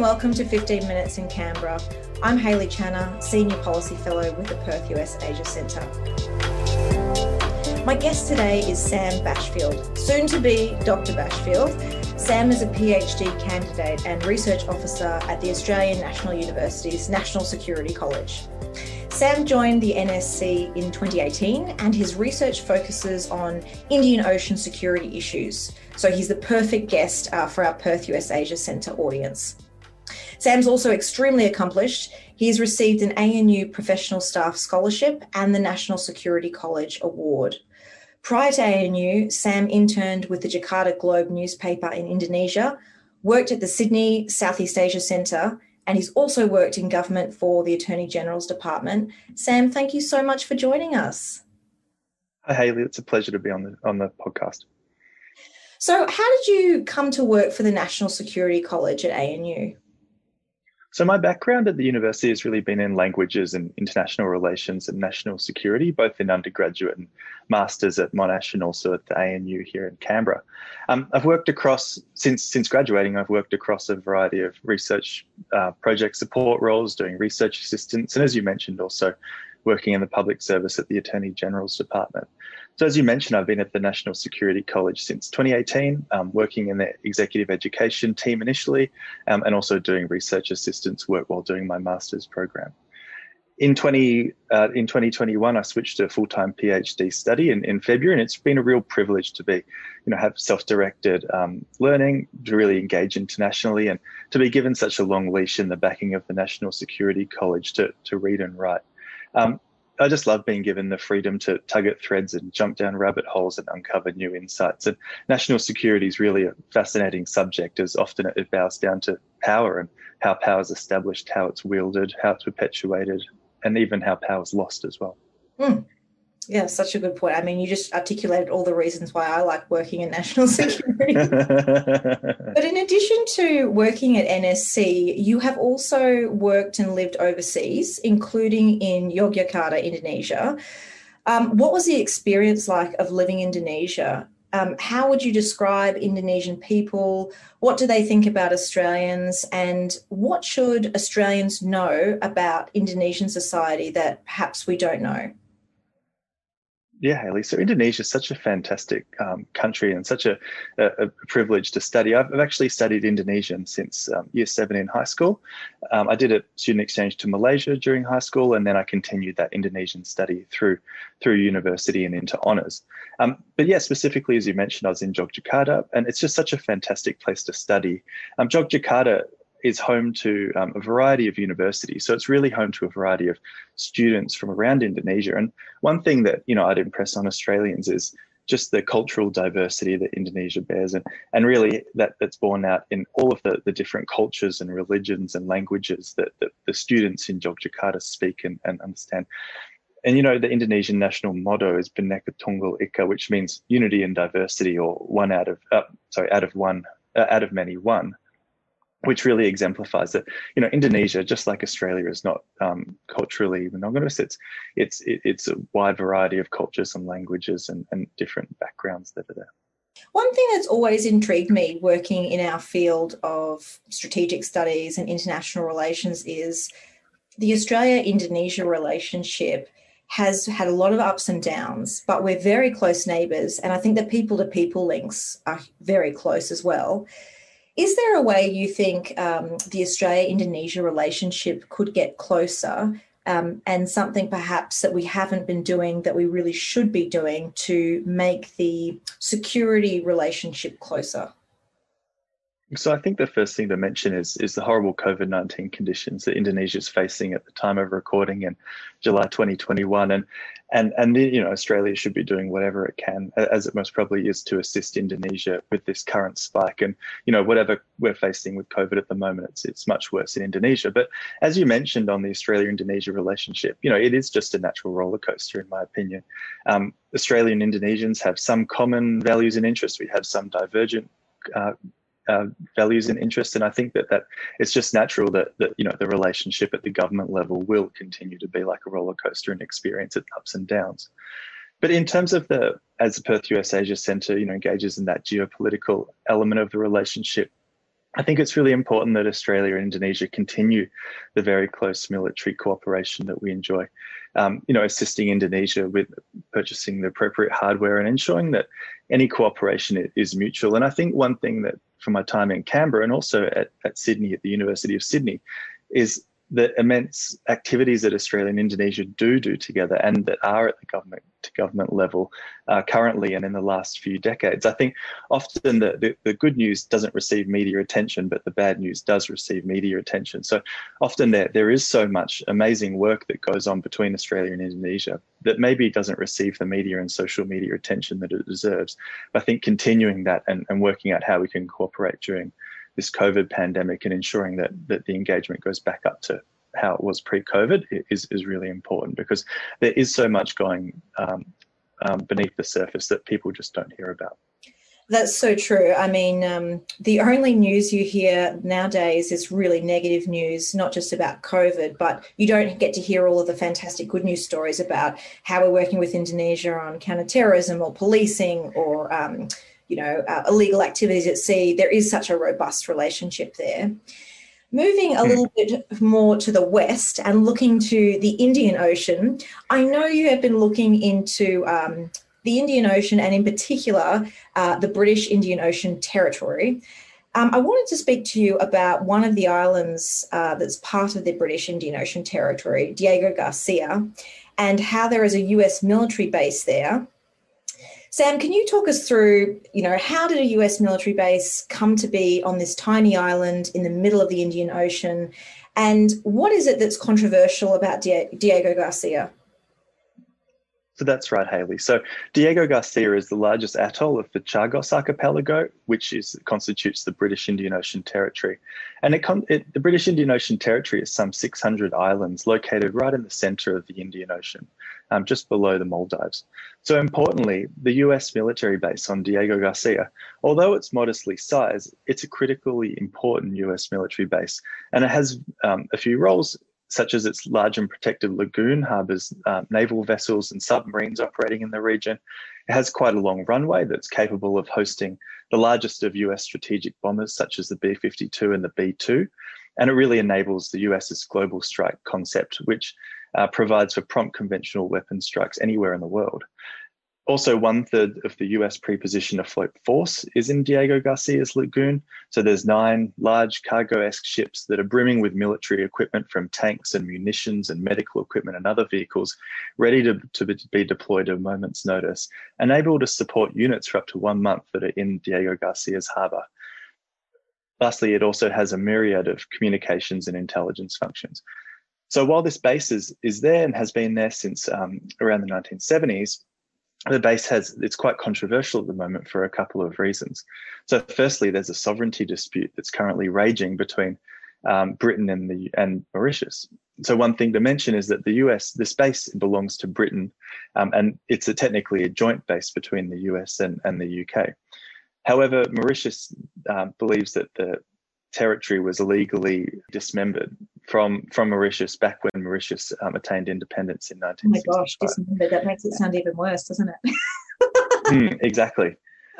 and welcome to 15 Minutes in Canberra. I'm Hayley Channer, Senior Policy Fellow with the Perth US Asia Centre. My guest today is Sam Bashfield, soon to be Dr. Bashfield. Sam is a PhD candidate and research officer at the Australian National University's National Security College. Sam joined the NSC in 2018 and his research focuses on Indian Ocean security issues. So he's the perfect guest uh, for our Perth US Asia Centre audience. Sam's also extremely accomplished. He's received an ANU Professional Staff Scholarship and the National Security College Award. Prior to ANU, Sam interned with the Jakarta Globe newspaper in Indonesia, worked at the Sydney Southeast Asia Centre, and he's also worked in government for the Attorney General's Department. Sam, thank you so much for joining us. Hi, Hayley. It's a pleasure to be on the on the podcast. So, how did you come to work for the National Security College at ANU? So, my background at the university has really been in languages and international relations and national security, both in undergraduate and masters at Monash and also at the ANU here in Canberra. Um, I've worked across since since graduating. I've worked across a variety of research uh, project support roles, doing research assistance, and as you mentioned, also working in the public service at the Attorney General's Department. So, as you mentioned, I've been at the National Security College since 2018, um, working in the executive education team initially, um, and also doing research assistance work while doing my master's program. In 20 uh, in 2021, I switched to a full-time PhD study in, in February, and it's been a real privilege to be, you know, have self-directed um, learning, to really engage internationally, and to be given such a long leash in the backing of the National Security College to to read and write. Um, I just love being given the freedom to tug at threads and jump down rabbit holes and uncover new insights. And national security is really a fascinating subject, as often it bows down to power and how power is established, how it's wielded, how it's perpetuated, and even how power is lost as well. Mm. Yeah, such a good point. I mean, you just articulated all the reasons why I like working in national security. but in addition to working at NSC, you have also worked and lived overseas, including in Yogyakarta, Indonesia. Um, what was the experience like of living in Indonesia? Um, how would you describe Indonesian people? What do they think about Australians? And what should Australians know about Indonesian society that perhaps we don't know? Yeah, Hayley. So Indonesia is such a fantastic um, country and such a, a, a, privilege to study. I've, I've actually studied Indonesian since um, year seven in high school. Um, I did a student exchange to Malaysia during high school, and then I continued that Indonesian study through through university and into honours. Um, but yeah, specifically as you mentioned, I was in Yogyakarta, and it's just such a fantastic place to study. Um, Yogyakarta is home to um, a variety of universities. So it's really home to a variety of students from around Indonesia. And one thing that you know I'd impress on Australians is just the cultural diversity that Indonesia bears, and and really that that's borne out in all of the, the different cultures and religions and languages that, that the students in Yogyakarta speak and, and understand. And you know the Indonesian national motto is Bhinneka Tunggal Ika, which means unity and diversity, or one out of uh, sorry out of one uh, out of many one which really exemplifies that you know Indonesia, just like Australia, is not um, culturally monogamous. It's it's it's a wide variety of cultures and languages and, and different backgrounds that are there. One thing that's always intrigued me working in our field of strategic studies and international relations is the Australia Indonesia relationship has had a lot of ups and downs, but we're very close neighbours. And I think the people to people links are very close as well. Is there a way you think um, the Australia Indonesia relationship could get closer um, and something perhaps that we haven't been doing that we really should be doing to make the security relationship closer? So I think the first thing to mention is is the horrible COVID nineteen conditions that Indonesia is facing at the time of recording in July 2021, and and and you know Australia should be doing whatever it can, as it most probably is, to assist Indonesia with this current spike. And you know whatever we're facing with COVID at the moment, it's it's much worse in Indonesia. But as you mentioned on the Australia-Indonesia relationship, you know it is just a natural roller coaster, in my opinion. Um, Australian Indonesians have some common values and interests. We have some divergent uh, uh, values and interests. And I think that that it's just natural that that you know the relationship at the government level will continue to be like a roller coaster and experience its ups and downs. But in terms of the as the Perth US Asia Centre, you know, engages in that geopolitical element of the relationship, I think it's really important that Australia and Indonesia continue the very close military cooperation that we enjoy. Um, you know, assisting Indonesia with purchasing the appropriate hardware and ensuring that any cooperation is mutual. And I think one thing that from my time in Canberra and also at, at Sydney, at the University of Sydney, is the immense activities that Australia and Indonesia do do together and that are at the government to government level uh, currently and in the last few decades. I think often the, the, the, good news doesn't receive media attention, but the bad news does receive media attention. So often there, there is so much amazing work that goes on between Australia and Indonesia that maybe doesn't receive the media and social media attention that it deserves. But I think continuing that and, and working out how we can cooperate during this COVID pandemic and ensuring that that the engagement goes back up to how it was pre-COVID is is really important because there is so much going um, um, beneath the surface that people just don't hear about. That's so true. I mean, um, the only news you hear nowadays is really negative news, not just about COVID, but you don't get to hear all of the fantastic good news stories about how we're working with Indonesia on counterterrorism or policing or um, you know, uh, illegal activities at sea, there is such a robust relationship there. Moving a hmm. little bit more to the west and looking to the Indian Ocean, I know you have been looking into um, the Indian Ocean and, in particular, uh, the British Indian Ocean Territory. Um, I wanted to speak to you about one of the islands uh, that's part of the British Indian Ocean Territory, Diego Garcia, and how there is a US military base there Sam, can you talk us through, you know, how did a US military base come to be on this tiny island in the middle of the Indian Ocean? And what is it that's controversial about Diego Garcia? So that's right, Hayley. So Diego Garcia is the largest atoll of the Chagos Archipelago, which is constitutes the British Indian Ocean Territory. And it, it, the British Indian Ocean Territory is some 600 islands located right in the center of the Indian Ocean, um, just below the Maldives. So importantly, the US military base on Diego Garcia, although it's modestly sized, it's a critically important US military base, and it has um, a few roles such as its large and protected lagoon harbors uh, naval vessels and submarines operating in the region. It has quite a long runway that's capable of hosting the largest of US strategic bombers, such as the B 52 and the B 2. And it really enables the US's global strike concept, which uh, provides for prompt conventional weapon strikes anywhere in the world. Also, one third of the US preposition afloat force is in Diego Garcia's lagoon. So there's nine large cargo-esque ships that are brimming with military equipment from tanks and munitions and medical equipment and other vehicles ready to, to be deployed at a moment's notice and able to support units for up to one month that are in Diego Garcia's harbour. Lastly, it also has a myriad of communications and intelligence functions. So while this base is, is there and has been there since um, around the 1970s, the base has it's quite controversial at the moment for a couple of reasons. So, firstly, there's a sovereignty dispute that's currently raging between um, Britain and the and Mauritius. So, one thing to mention is that the US, this base belongs to Britain, um, and it's a, technically a joint base between the US and, and the UK. However, Mauritius um, believes that the territory was illegally dismembered from from Mauritius back when Mauritius um, attained independence in 1965. Oh my gosh. That makes it sound even worse, doesn't it? mm, exactly.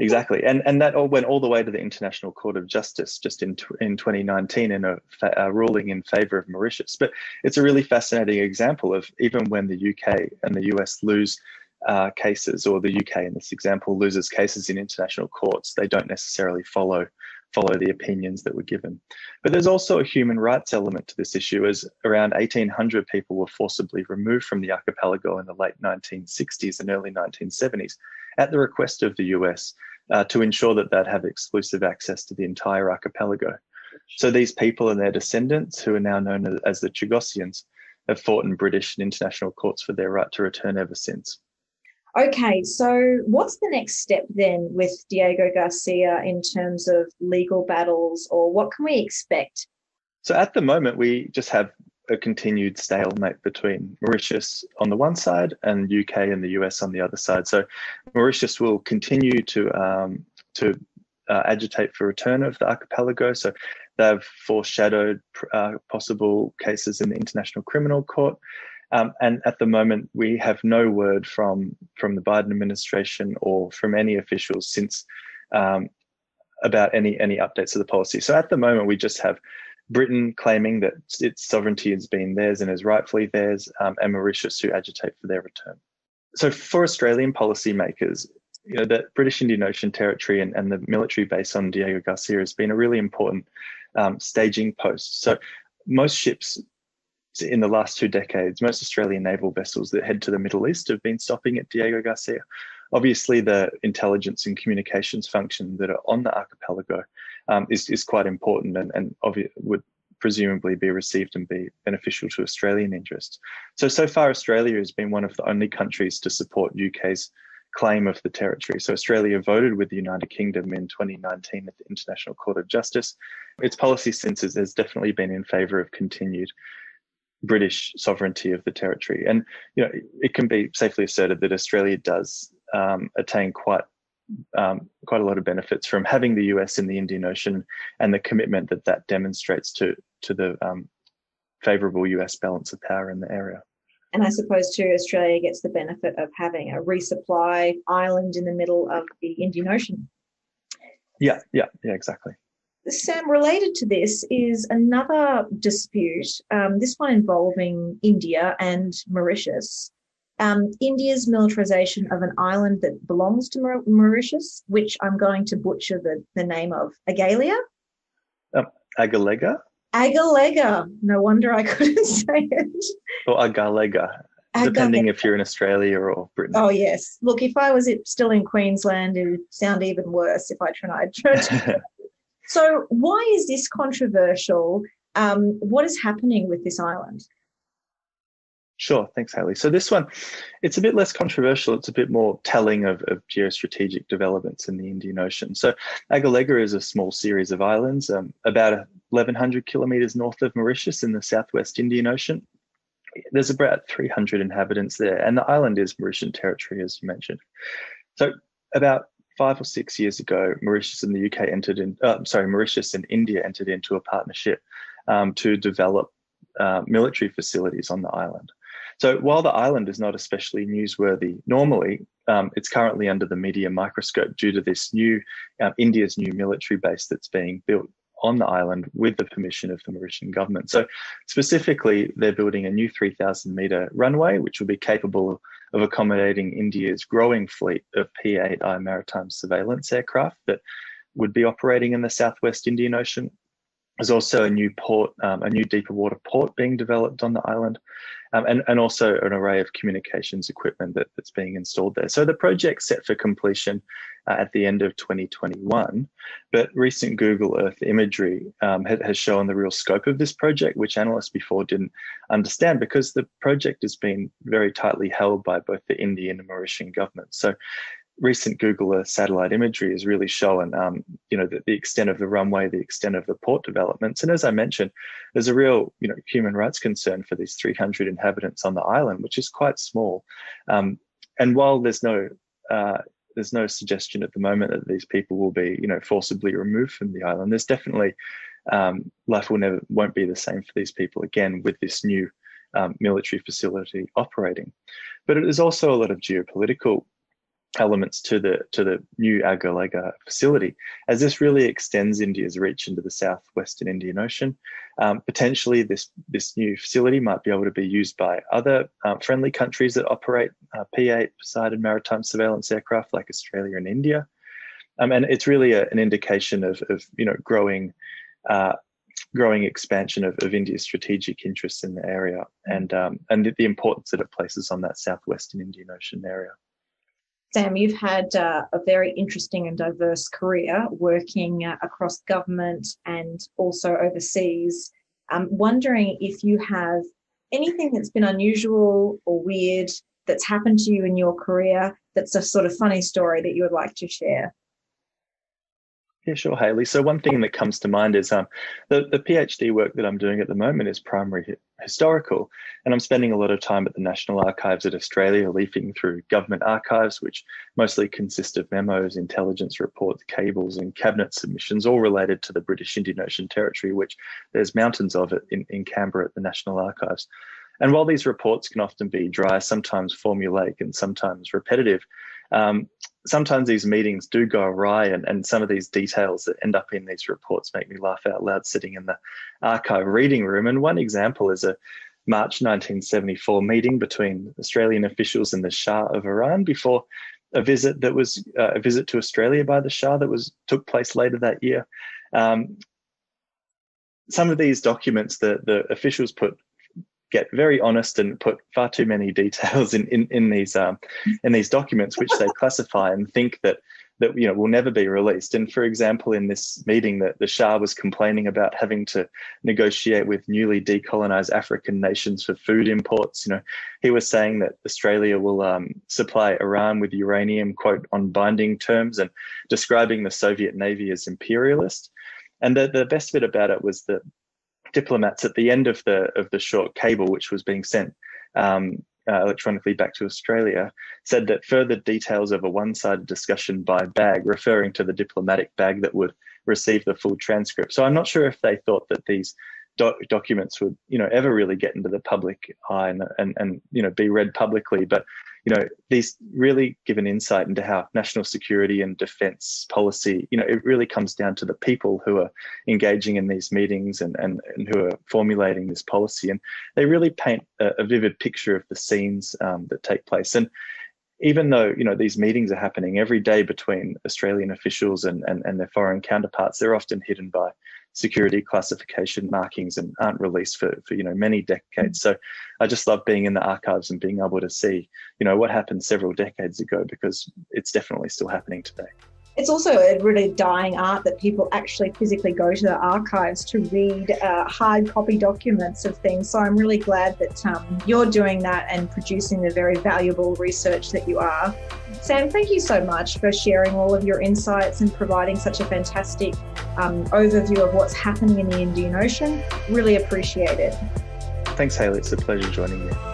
Exactly, and and that all went all the way to the International Court of Justice just in in 2019 in a, a ruling in favour of Mauritius. But it's a really fascinating example of even when the UK and the US lose uh, cases, or the UK in this example loses cases in international courts, they don't necessarily follow follow the opinions that were given. But there's also a human rights element to this issue, as around 1,800 people were forcibly removed from the archipelago in the late 1960s and early 1970s at the request of the US uh, to ensure that they'd have exclusive access to the entire archipelago. So these people and their descendants, who are now known as the Chagosians, have fought in British and international courts for their right to return ever since. Okay, so what's the next step then with Diego Garcia in terms of legal battles, or what can we expect? So at the moment, we just have a continued stalemate between Mauritius on the one side and UK and the US on the other side. So Mauritius will continue to um, to uh, agitate for return of the archipelago. So they've foreshadowed uh, possible cases in the International Criminal Court. Um, and at the moment, we have no word from from the Biden administration or from any officials since um, about any any updates to the policy. So at the moment, we just have Britain claiming that its sovereignty has been theirs and is rightfully theirs, um, and Mauritius who agitate for their return. So for Australian policymakers, you know, the British Indian Ocean Territory and, and the military base on Diego Garcia has been a really important um, staging post. So most ships in the last two decades, most Australian naval vessels that head to the Middle East have been stopping at Diego Garcia. Obviously, the intelligence and communications function that are on the archipelago um, is, is quite important and, and obvi- would presumably be received and be beneficial to Australian interests. So, so far, Australia has been one of the only countries to support UK's claim of the territory. So, Australia voted with the United Kingdom in 2019 at the International Court of Justice. Its policy since has definitely been in favour of continued British sovereignty of the territory. And you know, it can be safely asserted that Australia does um, attain quite um, quite a lot of benefits from having the US in the Indian Ocean and the commitment that that demonstrates to to the um, favourable US balance of power in the area. And I suppose too, Australia gets the benefit of having a resupply island in the middle of the Indian Ocean. Yeah, yeah, yeah, exactly. Sam, related to this is another dispute, um, this one involving India and Mauritius um, India's militarization of an island that belongs to Mauritius, which I'm going to butcher the, the name of, Agalia? Um, Agalega? Agalega. No wonder I couldn't say it. Or Agalega, depending if you're in Australia or Britain. Oh, yes. Look, if I was still in Queensland, it would sound even worse if I tried. so, why is this controversial? Um, what is happening with this island? Sure, thanks, Hayley. So this one, it's a bit less controversial. It's a bit more telling of, of geostrategic developments in the Indian Ocean. So Agalega is a small series of islands, um, about 1,100 kilometres north of Mauritius in the southwest Indian Ocean. There's about 300 inhabitants there, and the island is Mauritian territory, as you mentioned. So about five or six years ago, Mauritius and the UK entered in, uh, sorry, Mauritius and India entered into a partnership um, to develop uh, military facilities on the island. So while the island is not especially newsworthy normally, um, it's currently under the media microscope due to this new uh, India's new military base that's being built on the island with the permission of the Mauritian government. So specifically, they're building a new 3,000 meter runway, which will be capable of accommodating India's growing fleet of P-8I maritime surveillance aircraft that would be operating in the Southwest Indian Ocean. There's also a new port, um, a new deeper water port being developed on the island, um, and, and also an array of communications equipment that, that's being installed there. So the project's set for completion uh, at the end of 2021, but recent Google Earth imagery um, has, has shown the real scope of this project, which analysts before didn't understand because the project has been very tightly held by both the Indian and Mauritian governments. So recent Google satellite imagery has really shown, um, you know, the, the, extent of the runway, the extent of the port developments. And as I mentioned, there's a real, you know, human rights concern for these 300 inhabitants on the island, which is quite small. Um, and while there's no uh, there's no suggestion at the moment that these people will be, you know, forcibly removed from the island. There's definitely um, life will never won't be the same for these people again with this new um, military facility operating. But it is also a lot of geopolitical elements to the to the new Agalega facility, as this really extends India's reach into the southwestern Indian Ocean. Um, potentially, this this new facility might be able to be used by other um, friendly countries that operate uh, P-8 Poseidon maritime surveillance aircraft, like Australia and India. Um, and it's really a, an indication of, of you know growing. Uh, growing expansion of, of India's strategic interests in the area and um, and the, the importance that it places on that southwestern Indian Ocean area. Sam, you've had uh, a very interesting and diverse career working uh, across government and also overseas. I'm wondering if you have anything that's been unusual or weird that's happened to you in your career that's a sort of funny story that you would like to share. Yeah, sure, Hayley. So one thing that comes to mind is um, the, the PhD work that I'm doing at the moment is primary historical, and I'm spending a lot of time at the National Archives of Australia, leafing through government archives, which mostly consist of memos, intelligence reports, cables, and cabinet submissions, all related to the British Indian Ocean Territory, which there's mountains of it in, in Canberra at the National Archives. And while these reports can often be dry, sometimes formulaic, and sometimes repetitive, um, sometimes these meetings do go awry, and, and some of these details that end up in these reports make me laugh out loud sitting in the archive reading room. And one example is a March 1974 meeting between Australian officials and the Shah of Iran before a visit that was uh, a visit to Australia by the Shah that was took place later that year. Um, some of these documents, that the officials put get very honest and put far too many details in in, in these um, in these documents, which they classify and think that that you know will never be released. And for example, in this meeting, that the Shah was complaining about having to negotiate with newly decolonized African nations for food imports. You know, he was saying that Australia will um, supply Iran with uranium, quote, on binding terms, and describing the Soviet Navy as imperialist. And the, the best bit about it was that diplomats at the end of the of the short cable, which was being sent um, uh, electronically back to Australia, said that further details of a one-sided discussion by bag, referring to the diplomatic bag that would receive the full transcript. So I'm not sure if they thought that these doc- documents would, you know, ever really get into the public eye and, and and you know be read publicly, but you know, these really give an insight into how national security and defense policy, you know, it really comes down to the people who are engaging in these meetings and, and, and who are formulating this policy. And they really paint a, a vivid picture of the scenes um, that take place. And even though, you know, these meetings are happening every day between Australian officials and, and, and their foreign counterparts, they're often hidden by security classification markings and aren't released for, for you know many decades. So I just love being in the archives and being able to see you know what happened several decades ago because it's definitely still happening today it's also a really dying art that people actually physically go to the archives to read uh, hard copy documents of things. So I'm really glad that um, you're doing that and producing the very valuable research that you are. Sam, thank you so much for sharing all of your insights and providing such a fantastic um, overview of what's happening in the Indian Ocean. Really appreciate it. Thanks, Hayley. It's a pleasure joining you.